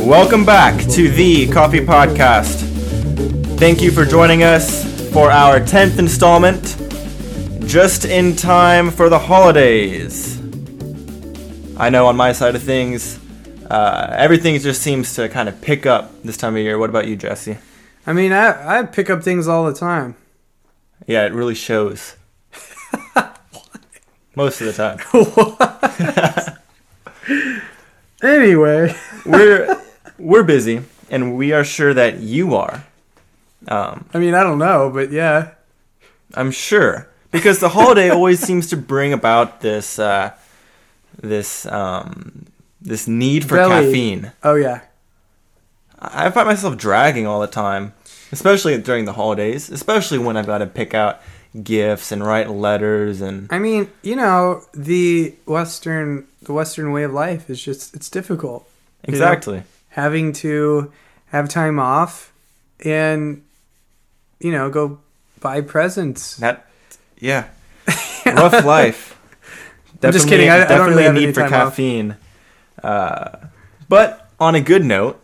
Welcome back to the Coffee Podcast. Thank you for joining us for our 10th installment, just in time for the holidays. I know on my side of things, uh, everything just seems to kind of pick up this time of year. What about you, Jesse? I mean, I I pick up things all the time. Yeah, it really shows. Most of the time. Anyway, We're we're busy, and we are sure that you are. Um, I mean, I don't know, but yeah. I'm sure because the holiday always seems to bring about this uh, this um, this need for Belly. caffeine. Oh yeah. I find myself dragging all the time, especially during the holidays, especially when I've got to pick out gifts and write letters and I mean, you know, the western the western way of life is just it's difficult. you know? exactly. Having to have time off and you know, go buy presents. That yeah, rough life. I'm just kidding, I- I don't definitely really have need any for caffeine. Uh, but on a good note,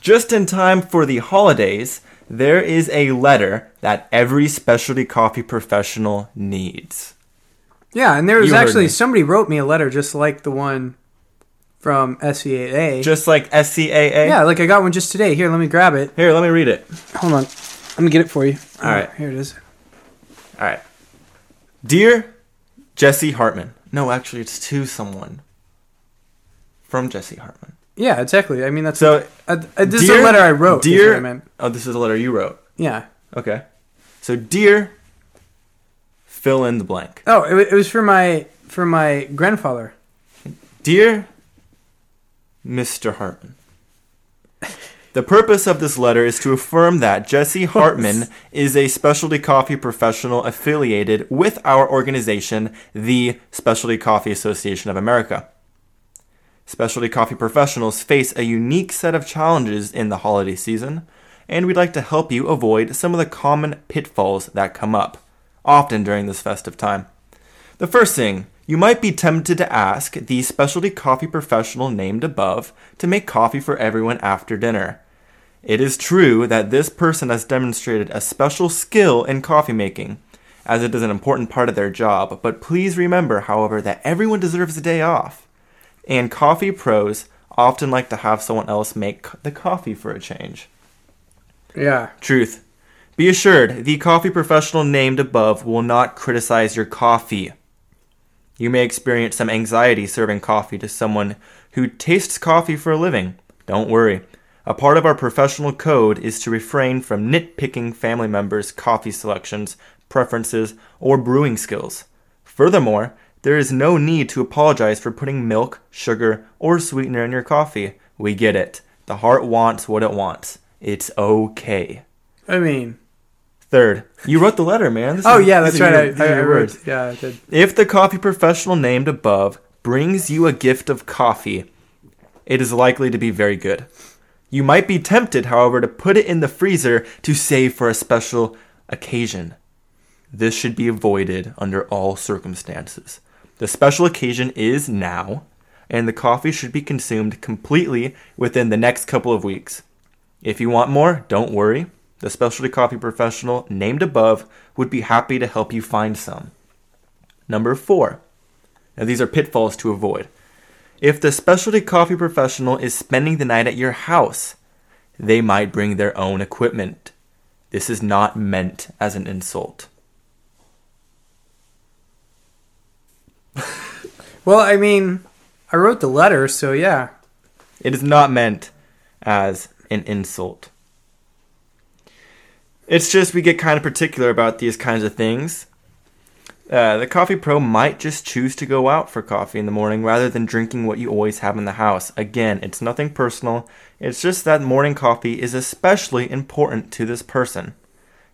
just in time for the holidays, there is a letter that every specialty coffee professional needs. Yeah, and there was You actually somebody wrote me a letter just like the one from SCAA. Just like SCAA. yeah, like I got one just today. Here, let me grab it. Here, let me read it. Hold on. Let me get it for you. All right. Here it is. All right. Dear Jesse Hartman. No, actually, it's to someone from Jesse Hartman. Yeah, exactly. I mean, that's So, uh, uh, this dear- is a letter I wrote. dear- I oh, this is a letter you wrote. Yeah. Okay. So, dear, fill in the blank. Oh, it, it was for my for my grandfather. Dear Mr. Hartman, the purpose of this letter is to affirm that Jesse Hartman is a specialty coffee professional affiliated with our organization, the Specialty Coffee Association of America. Specialty coffee professionals face a unique set of challenges in the holiday season, and we'd like to help you avoid some of the common pitfalls that come up, often during this festive time. The first thing, you might be tempted to ask the specialty coffee professional named above to make coffee for everyone after dinner. It is true that this person has demonstrated a special skill in coffee making, as it is an important part of their job, but please remember, however, that everyone deserves a day off. And coffee pros often like to have someone else make the coffee for a change. Yeah. Truth. Be assured, the coffee professional named above will not criticize your coffee. You may experience some anxiety serving coffee to someone who tastes coffee for a living. Don't worry. A part of our professional code is to refrain from nitpicking family members' coffee selections, preferences, or brewing skills. Furthermore, there is no need to apologize for putting milk, sugar, or sweetener in your coffee. We get it. The heart wants what it wants. It's okay. I mean. Third, you wrote the letter, man. This Oh is- yeah, that's right. your- I, I, I your wrote. words. Yeah, I did. If the coffee professional named above brings you a gift of coffee, it is likely to be very good. You might be tempted, however, to put it in the freezer to save for a special occasion. This should be avoided under all circumstances. The special occasion is now, and the coffee should be consumed completely within the next couple of weeks. If you want more, don't worry. The specialty coffee professional named above would be happy to help you find some. Number four. Now, these are pitfalls to avoid. If the specialty coffee professional is spending the night at your house, they might bring their own equipment. This is not meant as an insult. Well, I mean, I wrote the letter, so yeah. It is not meant as an insult. It's just we get kind of particular about these kinds of things. Uh, the coffee pro might just choose to go out for coffee in the morning rather than drinking what you always have in the house. Again, it's nothing personal. It's just that morning coffee is especially important to this person.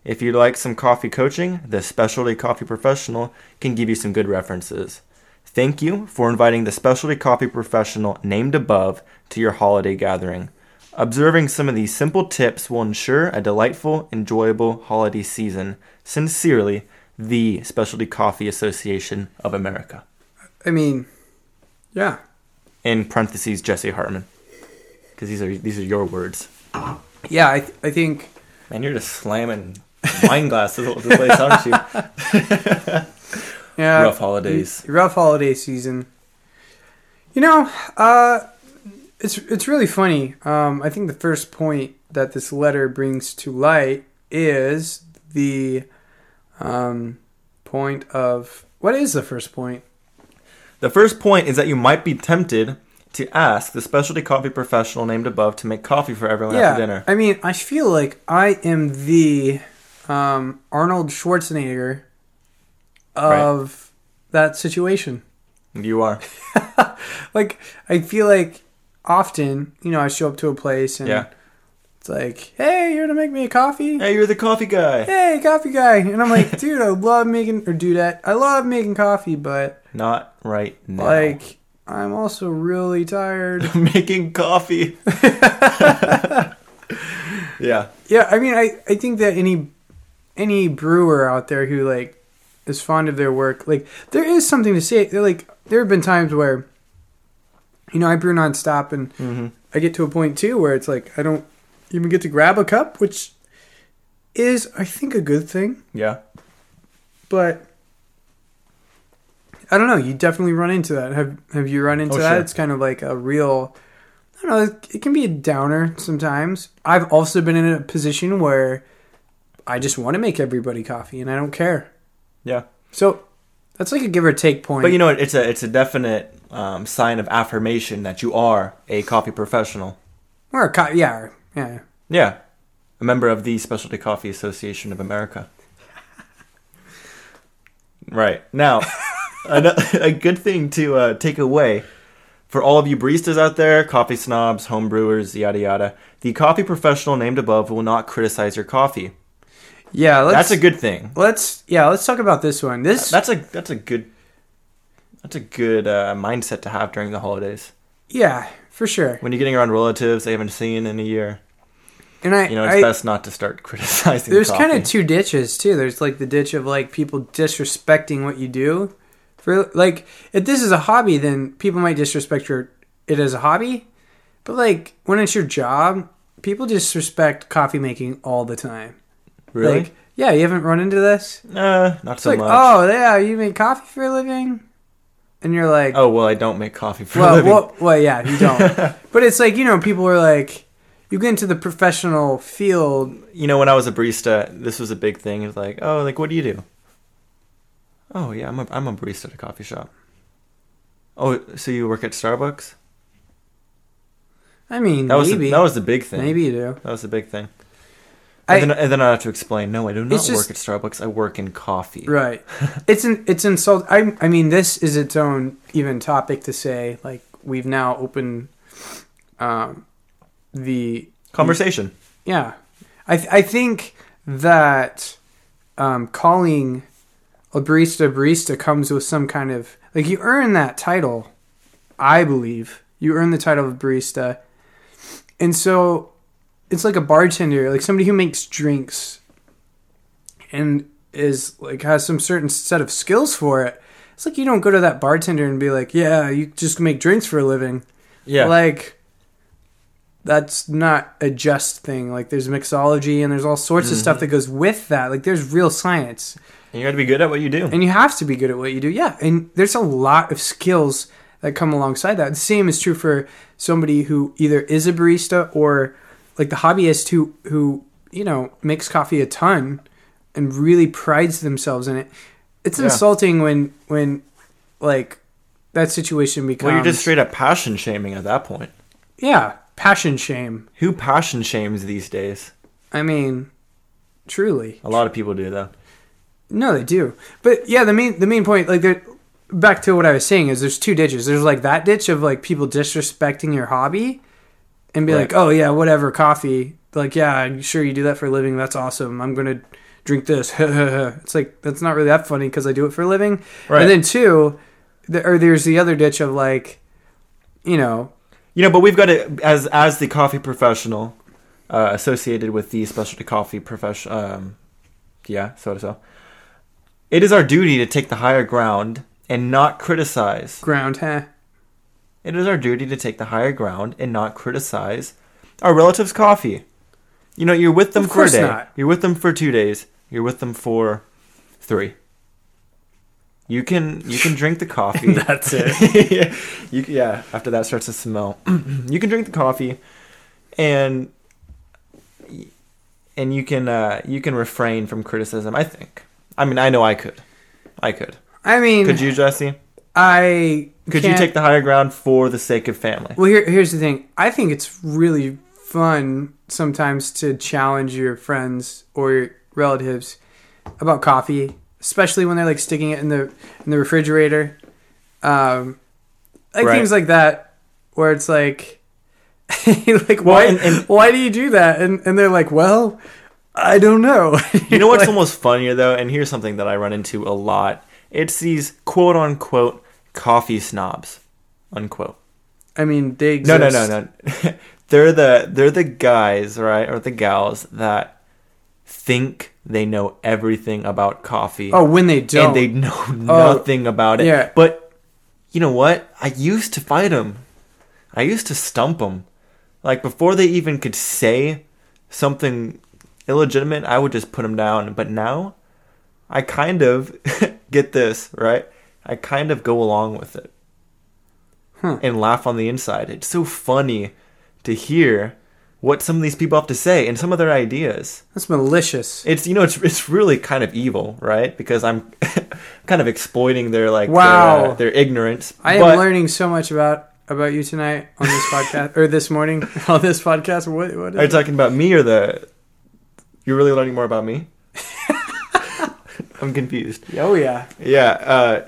If you'd like some coffee coaching, the specialty coffee professional can give you some good references. Thank you for inviting the specialty coffee professional named above to your holiday gathering. Observing some of these simple tips will ensure a delightful, enjoyable holiday season. Sincerely, the Specialty Coffee Association of America. I mean, yeah. In parentheses, Jesse Hartman. Because these are these are your words. Yeah, I, th- I think Man, you're just slamming wine glasses all over the place, aren't you? yeah, Rough holidays. rough holiday season. You know, uh, it's it's really funny. Um, I think the first point that this letter brings to light is the um, point of what is the first point? The first point is that you might be tempted to ask the specialty coffee professional named above to make coffee for everyone yeah, after dinner. I mean, I feel like I am the um, Arnold Schwarzenegger of that situation. You are. Like, I feel like often, you know, I show up to a place and Yeah. it's like, "Hey, you're gonna make me a coffee." Hey, you're the coffee guy. Hey, coffee guy, and I'm like, dude, I love making or dudette. I love making coffee, but Not right now. like, I'm also really tired. making coffee. yeah. Yeah, I mean, I, I think that any any brewer out there who like is fond of their work, like there is something to say. They're like there have been times where, you know, I brew nonstop, and hmm I get to a point too where it's like I don't even get to grab a cup, which is I think a good thing, Yeah. but. I don't know. You definitely run into that. Have Have you run into Oh, that? sure. It's kind of like a real. I don't know. It can be a downer sometimes. I've also been in a position where I just want to make everybody coffee, and I don't care. Yeah. So that's like a give or take point. But you know, what? it's a it's a definite um, sign of affirmation that you are a coffee professional. or a co- yeah, or- yeah. Yeah. A member of the Specialty Coffee Association of America. Right. Now, a, a good thing to uh, take away for all of you baristas out there, coffee snobs, home brewers, yada yada, the coffee professional named above will not criticize your coffee. Yeah, let's That's a good thing. let's yeah, let's talk about this one. This That's a that's a good that's a good uh, mindset to have during the holidays. yeah, for sure. When you're getting around relatives they haven't seen in a year, And I you know it's I, best not to start criticizing. there's coffee. kind of two ditches too. There's like the ditch of like people disrespecting what you do. For like if this is a hobby, then people might disrespect your it as a hobby. But like when it's your job, people disrespect coffee making all the time. Really. Like, yeah, you haven't run into this? Uh, not It's so like, much. oh yeah, you make coffee for a living, and you're like, Oh well, I don't make coffee for a well, living. well, well, yeah, you don't. but it's like you know, people are like, you get into the professional field. you know, when I was a barista, this was a big thing. It's like, oh, like what do you do? Oh yeah, I'm a I'm a barista at a coffee shop. Oh, so you work at Starbucks? I mean, That was maybe, the, that was the big thing. maybe you do. that was the big thing. I- And then, and then I have to explain. No, I do not just- work at Starbucks. I work in coffee. Right. it's an it's insult. I I mean, this is its own even topic to say. Like we've now opened, um, the Conversation. Yeah, I th- I think that um, calling a barista barista comes with some kind of like you earn that title. I believe you earn the title of barista, and so it's like a bartender, like somebody who makes drinks, and is like has some certain set of skills for it. It's like you don't go to that bartender and be like, "Yeah, you just make drinks for a living." Yeah. Like that's not a just thing. Like there's mixology and there's all sorts of Mm-hmm. stuff that goes with that. Like there's real science. and you got to be good at what you do. And you have to be good at what you do. Yeah. And there's a lot of skills that come alongside that. The same is true for somebody who either is a barista or like the hobbyist who who, you know, makes coffee a ton and really prides themselves in it. It's Yeah. insulting when when like that situation becomes well, you're just straight up passion shaming at that point. Yeah, passion shame. Who passion shames these days? I mean, truly. A lot of people do though. No, they do. But yeah, the main the main point, like, there- back to what I was saying, is there's two ditches. There's like that ditch of like people disrespecting your hobby, and be Right. like, oh yeah, whatever, coffee. Like, yeah, I'm sure you do that for a living. That's awesome. I'm gonna drink this. it's like that's not really that funny because I do it for a living. Right. And then two, the, or there's the other ditch of like, you know, You know, but we've got to as as the coffee professional uh, associated with the specialty coffee profession. Um, yeah, so to so. It is our duty to take the higher ground and not criticize. Ground, huh? It is our duty to take the higher ground and not criticize our relatives' coffee. You know, you're with them for a day. not. You're with them for two days. You're with them for three. You can you can drink the coffee. That's it. yeah, you, yeah. After that starts to smell, you can drink the coffee, and and you can uh, you can refrain from criticism. I think. I mean, I know I could. I could. I mean, Could you, Jesse? I Could you take the higher ground for the sake of family? Well, here, here's the thing. I think it's really fun sometimes to challenge your friends or your relatives about coffee, especially when they're like sticking it in the in the refrigerator. Um, like Right. things like that, where it's like, like Well, why and- and- why do you do that? And and they're like, well, I don't know. You know what's Like, almost funnier though, and here's something that I run into a lot. It's these quote unquote coffee snobs, unquote. I mean, they No, exist. no, no, no. they're the they're the guys, right, or the gals that think they know everything about coffee, Oh, when they don't, and they know oh, nothing about it. yeah. But you know what? I used to fight them. I used to stump them. Like before they even could say something illegitimate, I would just put them down. But now, I kind of get this right. I kind of go along with it Huh. and laugh on the inside. It's so funny to hear what some of these people have to say and some of their ideas. that's malicious. It's you know it's it's really kind of evil, right? Because I'm kind of exploiting their like Wow. their, uh, their ignorance. I am learning so much about about you tonight on this podcast or this morning on this podcast. What what Are you it? talking about me or the? You're really learning more about me. I'm confused. Oh yeah. Yeah, uh,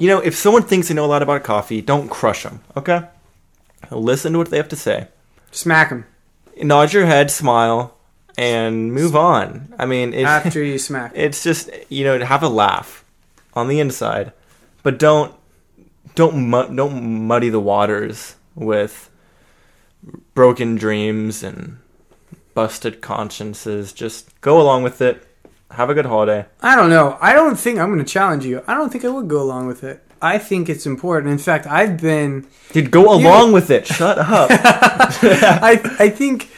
you know, if someone thinks they know a lot about coffee, don't crush them. Okay, listen to what they have to say. Smack them. Nod your head, smile, and move on. I mean, it, after you smack. it's just you know have a laugh on the inside, but don't don't mu- don't muddy the waters with broken dreams and busted consciences. Just go along with it. Have a good holiday. I don't know. I don't think I'm going to challenge you. I don't think I would go along with it. I think it's important. In fact, I've been. Dude, go along with it. Shut up. I I think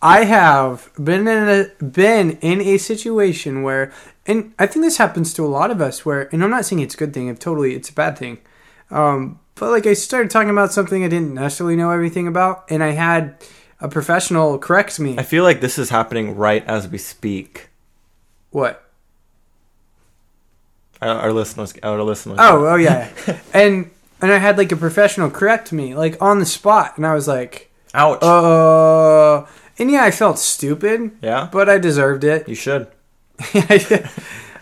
I have been in a been in a situation where, and I think this happens to a lot of us. Where, and I'm not saying it's a good thing. If totally, it's a bad thing. Um, but like I started talking about something I didn't necessarily know everything about, and I had a professional correct me. I feel like this is happening right as we speak. What? Our, our listeners, our listeners. Oh, oh yeah. and and I had like a professional correct me like on the spot, and I was like, ouch. uh, and yeah, I felt stupid, yeah, but I deserved it. you should.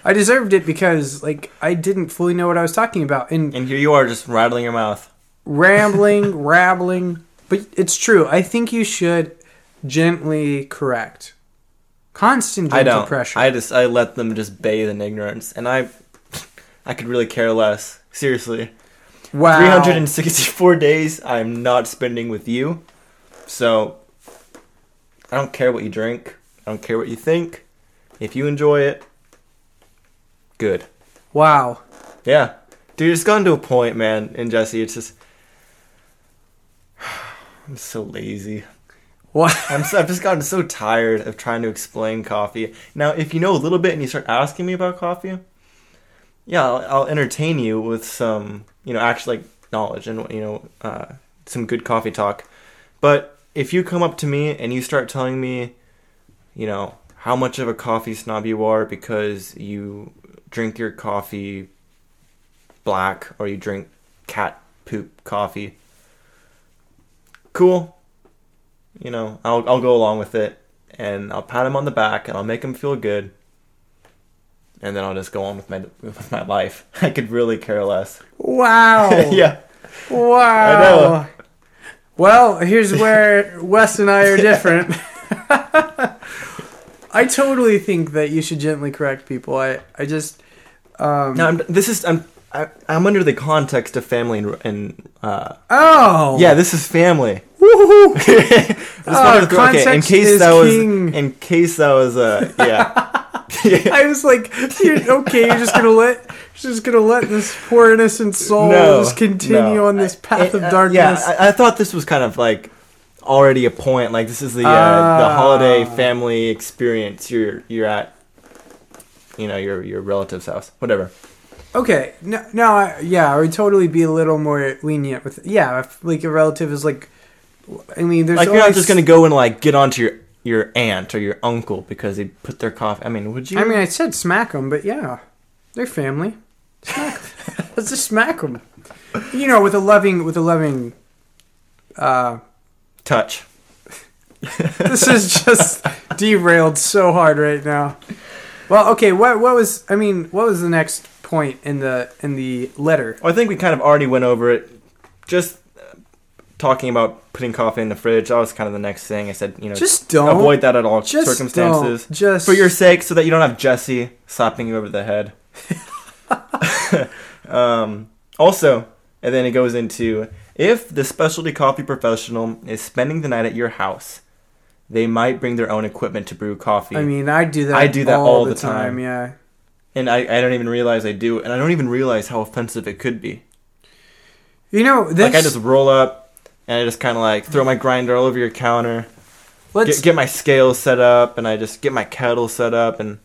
I deserved it because like I didn't fully know what I was talking about and And here you are, just rattling your mouth. rambling, rabbling. But it's true. I think you should gently correct. Constant I don't. pressure. I just I let them just bathe in ignorance, and I I could really care less. Seriously, wow. 364 days I'm not spending with you, so I don't care what you drink. I don't care what you think. If you enjoy it, good. Wow. Yeah, dude, it's gotten to a point, man. And Jesse, it's just I'm so lazy. What? I'm so, I've just gotten so tired of trying to explain coffee. Now, if you know a little bit and you start asking me about coffee, yeah, I'll, I'll entertain you with some, you know, actual like knowledge and you know, uh, some good coffee talk. But if you come up to me and you start telling me, you know, how much of a coffee snob you are because you drink your coffee black or you drink cat poop coffee, cool you know, I'll I'll go along with it, and I'll pat him on the back, and I'll make him feel good, and then I'll just go on with my with my life. I could really care less. Wow. yeah, Wow. I know. Well, here's where Wes and I are different. I totally think that you should gently correct people. I, I just, um, no, I'm, this is I'm I, I'm under the context of family and, and uh, Oh, yeah, this is family. Woohoo! Oh, wanted okay, in case that was king. in case that was uh yeah. Yeah. I was like, you're, okay, you're just gonna let, you're just gonna let this poor innocent soul No, just continue no. on this path Uh, of uh, darkness. Yeah, I, I thought this was kind of like already a point. Like this is the uh, the Ah. holiday family experience. You're you're at, you know, your your relative's house, whatever. Okay, no, no, I, yeah, I would totally be a little more lenient with. Yeah, if like a relative is like, I mean, there's Like you're not just gonna go and like get onto your your aunt or your uncle because they put their coffee. I mean, would you? I mean, I said smack them, but yeah, they're family. Smack. Let's just smack them. You know, with a loving, with a loving. Uh, touch. this is just derailed so hard right now. Well, okay, what what was? I mean, what was the next point in the in the letter? Well, I think we kind of already went over it. Just talking about putting coffee in the fridge. That was kind of the next thing. I said, you know, Just don't avoid that at all just circumstances. Don't, just for your sake, so that you don't have Jesse slapping you over the head. um, also, and then it goes into if the specialty coffee professional is spending the night at your house, they might bring their own equipment to brew coffee. I mean, I do that. I do that all, all the the time. time. Yeah. and I, I don't even realize I do, and I don't even realize how offensive it could be. You know, this, Like I just roll up and I just kind of like throw my grinder all over your counter, let's get, get my scale set up, and I just get my kettle set up, and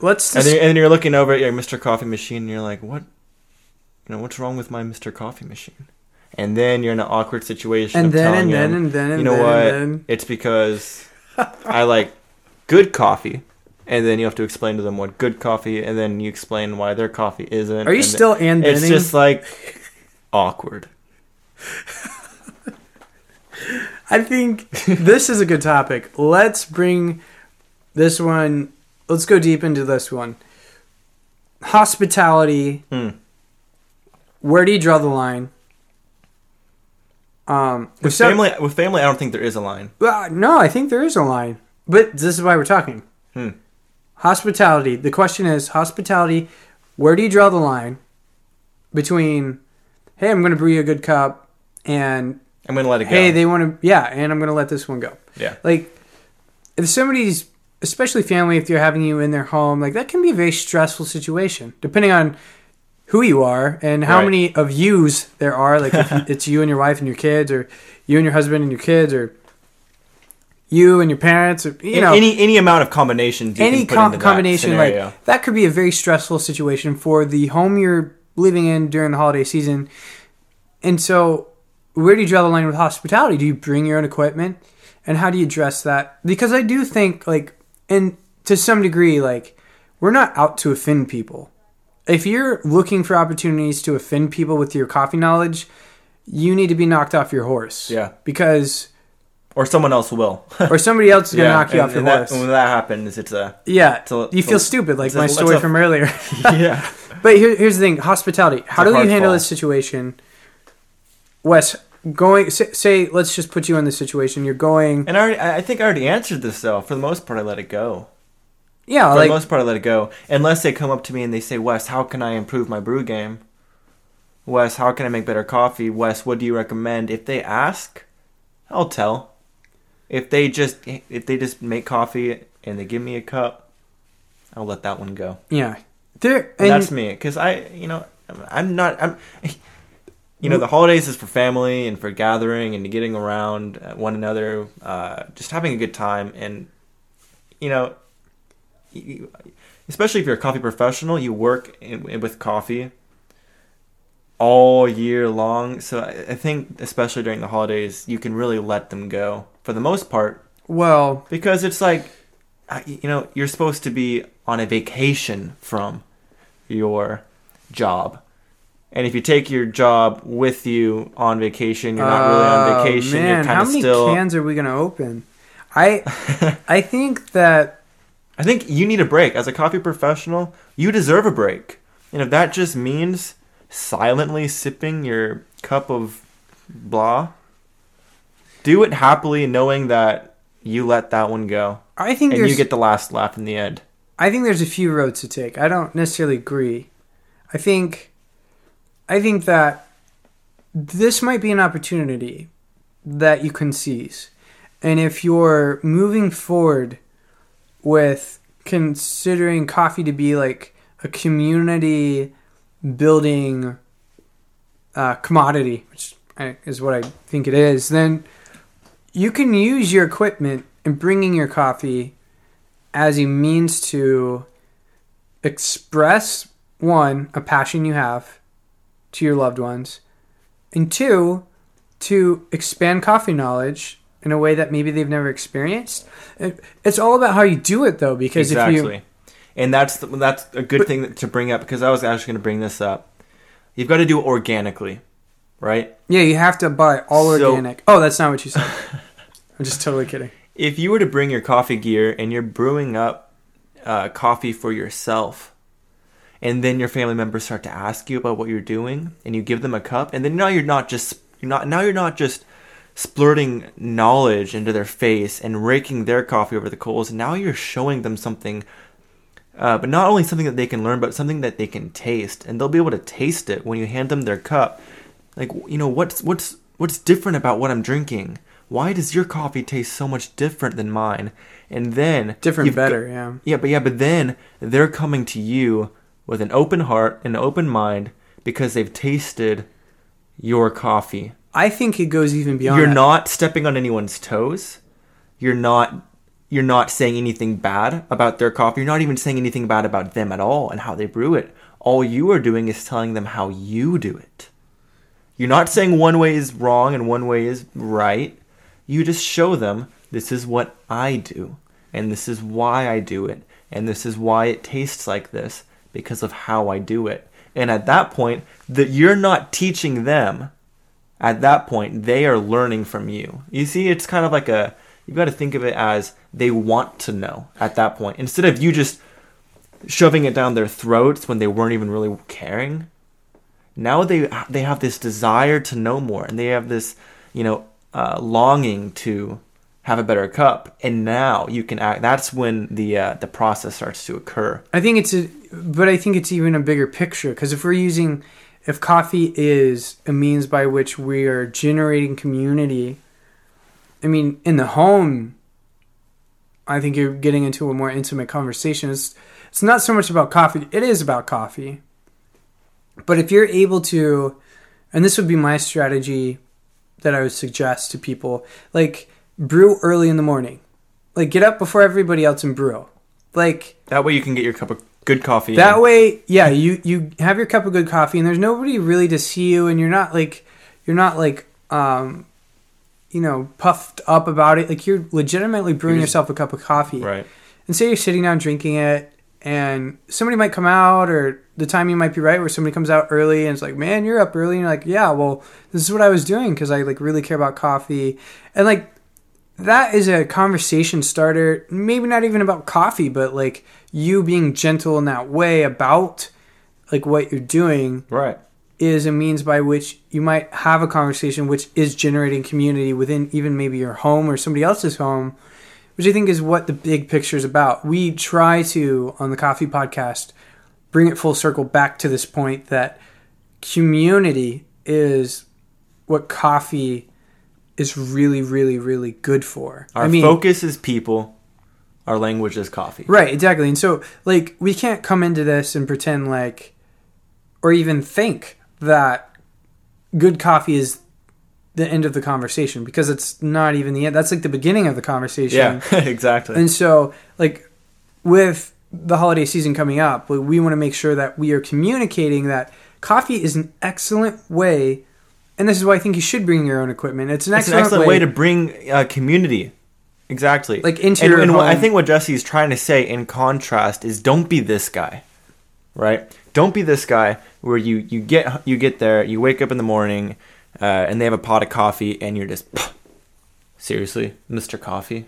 let's and then, and then you're looking over at your Mr. Coffee machine, and you're like, what? You know, what's wrong with my Mr. Coffee machine? And then you're in an awkward situation. and then and then him, and then and you know then, what? then. It's because I like good coffee. And then you have to explain to them what good coffee, and then you explain why their coffee isn't. Are you and still and It's just like awkward. I think this is a good topic. Let's bring this one. Let's go deep into this one. Hospitality. Hmm. Where do you draw the line? Um, With so- family, with family, I don't think there is a line. Well, no, I think there is a line, but this is why we're talking. Hmm. Hospitality. The question is hospitality. Where do you draw the line between, hey, I'm going to brew you a good cup, and I'm gonna let it go. hey, they want to, yeah, and I'm to let this one go. yeah, Like, if somebody's, especially family, if they're having you in their home, like that can be a very stressful situation, depending on who you are and how Right. many of yous there are. Like, if it's you and your wife and your kids, or you and your husband and your kids, or you and your parents, or you know, any any amount of combinations. You any com- combination scenario. like that could be a very stressful situation for the home you're living in during the holiday season. And so, where do you draw the line with hospitality? Do you bring your own equipment, and how do you address that? Because I do think, like, and to some degree, like, we're not out to offend people. If you're looking for opportunities to offend people with your coffee knowledge, you need to be knocked off your horse. Yeah. Because or someone else will. or somebody else is gonna knock you and- off your and that- horse. when that happens, it's a Yeah, It's a- you feel a- stupid, like it's a- my story from earlier. yeah. but here, here's the thing: hospitality. How do you handle fall. this situation, Wes? Going say, say, let's just put you in this situation. You're going, And I, already, I I think I already answered this though. For the most part, I let it go. yeah, For like the most part, I let it go. Unless they come up to me and they say, "Wes, how can I improve my brew game?" Wes, how can I make better coffee? Wes, what do you recommend? If they ask, I'll tell. If they just if they just make coffee and they give me a cup, I'll let that one go. yeah, there. And And that's me because I you know I'm not I'm you know the holidays is for family and for gathering and getting around uh, one another uh, just having a good time. And you know you, especially if you're a coffee professional you work in, in- with coffee all year long. So I, I think especially during the holidays you can really let them go for the most part. Well, because it's like you know you're supposed to be on a vacation from your job and if you take your job with you on vacation you're not really on oh, vacation Man, you're kind how many cans are we gonna open? I, I think that i think you need a break as a coffee professional you deserve a break and if that just means silently sipping your cup of blah do it happily knowing that you let that one go I think and you get the last laugh in the end I think there's a few roads to take. I don't necessarily agree. I think I think that this might be an opportunity that you can seize. And if you're moving forward with considering coffee to be like a community building uh, commodity, which is what I think it is, then you can use your equipment and bringing your coffee as a means to express one a passion you have to your loved ones, and two to expand coffee knowledge in a way that maybe they've never experienced. It's all about how you do it, though, because if exactly. you and that's the, that's a good thing to bring up because I was actually going to bring this up. You've got to do it organically, right? yeah, you have to buy all So- organic. Oh, that's not what you said. I'm just totally kidding. If you were to bring your coffee gear and you're brewing up uh, coffee for yourself, and then your family members start to ask you about what you're doing, and you give them a cup, and then now you're not just you're not now you're not just splurting knowledge into their face and raking their coffee over the coals. Now you're showing them something, uh, but not only something that they can learn, but something that they can taste, and they'll be able to taste it when you hand them their cup. Like you know what's what's what's different about what I'm drinking. Why does your coffee taste so much different than mine? And then Different, better, yeah. yeah, but yeah, but then they're coming to you with an open heart and an open mind because they've tasted your coffee. I think it goes even beyond. You're that. not stepping on anyone's toes. You're not you're not saying anything bad about their coffee. You're not even saying anything bad about them at all and how they brew it. All you are doing is telling them how you do it. You're not saying one way is wrong and one way is right. You just show them this is what I do and this is why I do it and this is why it tastes like this because of how I do it. And at that point, that you're not teaching them. At that point, they are learning from you. You see, it's kind of like a you've got to think of it as they want to know at that point instead of you just shoving it down their throats when they weren't even really caring now they they have this desire to know more and they have this you know uh, longing to have a better cup and now you can act that's when the uh, the process starts to occur I think it's a, but I think it's even a bigger picture because if we're using, if coffee is a means by which we are generating community, I mean, in the home, I think you're getting into a more intimate conversation. It's, it's not so much about coffee, it is about coffee. But if you're able to, and this would be my strategy that I would suggest to people, like brew early in the morning. Like get up before everybody else and brew. Like that way you can get your cup of good coffee that in. way, yeah, you you have your cup of good coffee, and there's nobody really to see you, and you're not like you're not like um, you know, puffed up about it. Like you're legitimately brewing You're just- yourself a cup of coffee, right and say you're sitting down drinking it, and somebody might come out, or the timing might be right where somebody comes out early, and it's like, man, you're up early, and you're like, yeah, well, this is what I was doing because I like really care about coffee, and like that is a conversation starter maybe not even about coffee but like you being gentle in that way about like what you're doing right. is a means by which you might have a conversation which is generating community within even maybe your home or somebody else's home which i think is what the big picture is about. We try to on the coffee podcast bring it full circle back to this point that community is what coffee is really really really good for our i mean focus is people our language is coffee Right, exactly. And so, like, we can't come into this and pretend like, or even think that good coffee is the end of the conversation because it's not even the end. That's like the beginning of the conversation. yeah exactly And so, like, with the holiday season coming up, we want to make sure that we are communicating that coffee is an excellent way. And this is why I think you should bring your own equipment. It's an it's an excellent, excellent way, to bring uh, community. Exactly. Like, into and, your and what I think what Jesse is trying to say in contrast is don't be this guy right? Don't be this guy where you you get you get there you wake up in the morning uh, and they have a pot of coffee and you're just seriously Mr. Coffee?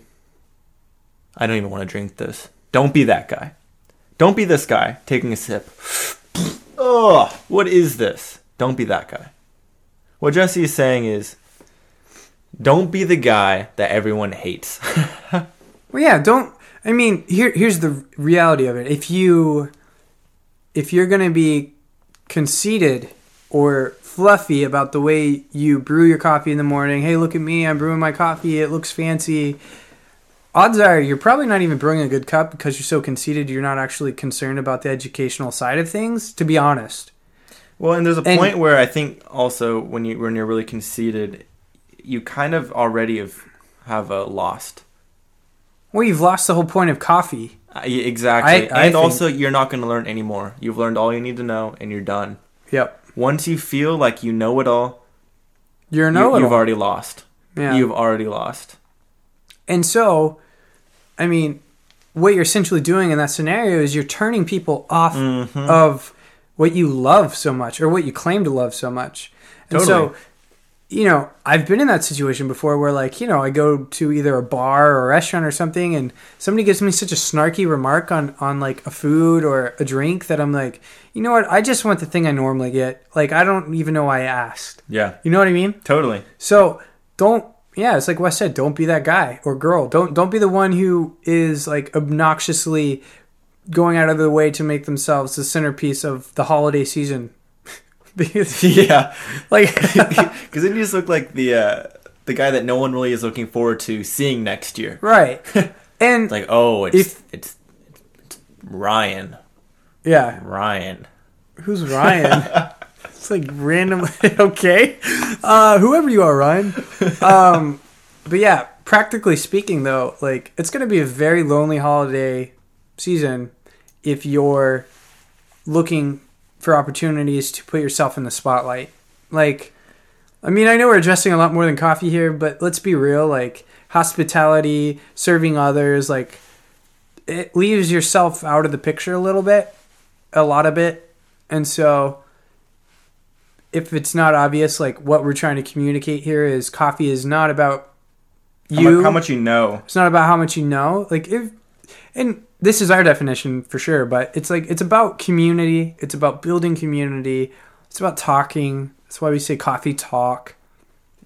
I don't even want to drink this. Don't be that guy. Don't be this guy taking a sip. Oh what is this? Don't be that guy what Jesse is saying is don't be the guy that everyone hates. Well, yeah, don't. I mean, here here's the reality of it. If you if you're going to be conceited or fluffy about the way you brew your coffee in the morning. Hey, look at me, I'm brewing my coffee, it looks fancy. Odds are you're probably not even brewing a good cup because you're so conceited you're not actually concerned about the educational side of things, to be honest. Well, and there's a And- point where I think also when you when you're really conceited, you kind of already have have uh, lost. Well, you've lost the whole point of coffee. Uh, exactly, I- I and think- also you're not going to learn anymore. You've learned all you need to know, and you're done. Yep. Once you feel like you know it all, You're know you've already lost. Yeah. You've already lost. And so, I mean, what you're essentially doing in that scenario is you're turning people off Mm-hmm. of what you love so much or what you claim to love so much. And Totally. so, you know, I've been in that situation before where, like, you know, I go to either a bar or a restaurant or something, and somebody gives me such a snarky remark on on like a food or a drink that I'm like, you know what? I just want the thing I normally get. Like, I don't even know why I asked. Yeah, You know what I mean? totally. So don't yeah, it's like Wes said, don't be that guy or girl. Don't don't be the one who is like obnoxiously going out of the way to make themselves the centerpiece of the holiday season. because yeah, like because then you just look like the uh, the guy that no one really is looking forward to seeing next year. right. And like, oh, it's If- it's, it's Ryan. yeah, Ryan. who's Ryan? it's like randomly okay. Uh whoever you are, Ryan. Um but yeah, practically speaking though, like it's going to be a very lonely holiday season if you're looking for opportunities to put yourself in the spotlight. Like, I mean, I know we're addressing a lot more than coffee here, but let's be real. Like, hospitality, serving others, like, it leaves yourself out of the picture a little bit, a lot of it. And so, if it's not obvious, like, what we're trying to communicate here is coffee is not about How, you. how much you know? It's not about how much you know. Like if and this is our definition for sure, but it's like it's about community. It's about building community. It's about talking. That's why we say coffee talk.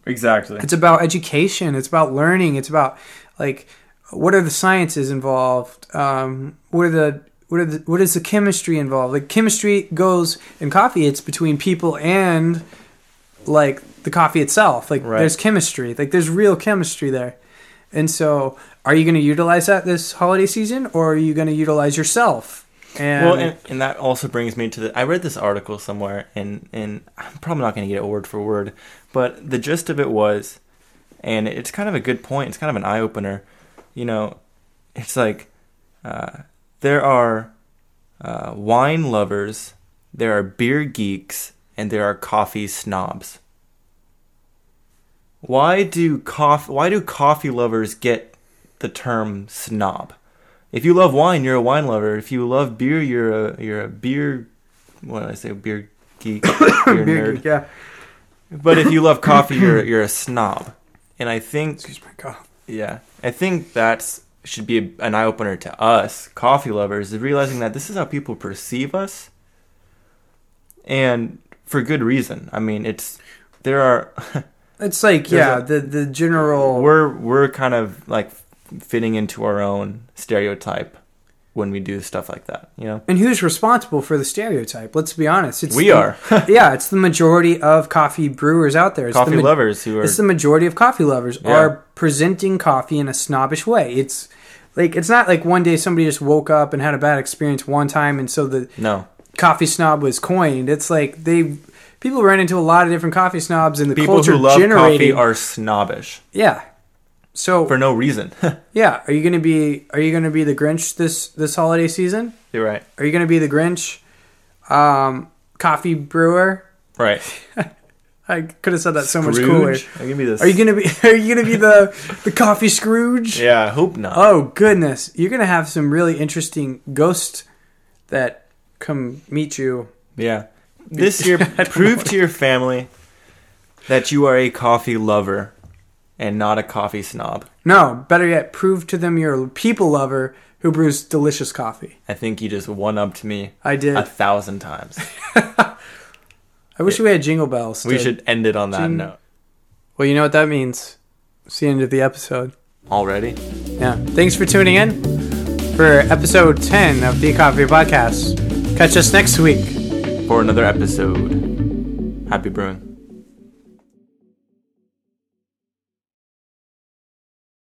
Exactly. It's about education. It's about learning. It's about like what are the sciences involved? Um, what are the what are the what is the chemistry involved? Like chemistry goes in coffee. It's between people and like the coffee itself. Like Right. there's chemistry. Like there's real chemistry there. And so, are you going to utilize that this holiday season, or are you going to utilize yourself? And, well, and, and that also brings me to the. I read this article somewhere, and and I'm probably not going to get it word for word, but the gist of it was, and it's kind of a good point. It's kind of an eye opener. You know, it's like uh, there are uh, wine lovers, there are beer geeks, and there are coffee snobs. Why do coffee? Why do coffee lovers get the term snob? If you love wine, you're a wine lover. If you love beer, you're a you're a beer. What did I say? Beer geek. Beer Beer nerd. geek, yeah. But if you love coffee, you're you're a snob. And I think Excuse my cough. yeah, I think that's should be a, an eye opener to us coffee lovers, is realizing that this is how people perceive us, and for good reason. I mean, it's there are It's like There's yeah, a- the the general. we're we're kind of like fitting into our own stereotype when we do stuff like that. You know, and who's responsible for the stereotype? Let's be honest. It's we the- are yeah, it's the majority of coffee brewers out there. It's coffee the ma- lovers who are It's the majority of coffee lovers Yeah. are presenting coffee in a snobbish way. It's like it's not like one day somebody just woke up and had a bad experience one time, and so the no coffee snob was coined. It's like they people run into a lot of different coffee snobs, and the people culture who love generating. coffee are snobbish yeah. So for no reason. yeah, are you gonna be are you gonna be the Grinch this this holiday season? You're right. Are you gonna be the Grinch, um, coffee brewer? Right. I could have said that so much cooler. I'm gonna be this. Are you gonna be Are you gonna be the the coffee Scrooge? Yeah, I hope not. Oh goodness, you're gonna have some really interesting ghosts that come meet you. Yeah. This year, prove to your family that you are a coffee lover and not a coffee snob. No, better yet, prove to them you're a people lover who brews delicious coffee. I think you just one to me I did. a thousand times. I wish we had jingle bells. we should end it on that Jing- note. Well, you know what that means. It's the end of the episode. Already? Yeah. Thanks for tuning in for episode 10 of the Coffee Podcast. Catch us next week. For another episode. Happy brewing.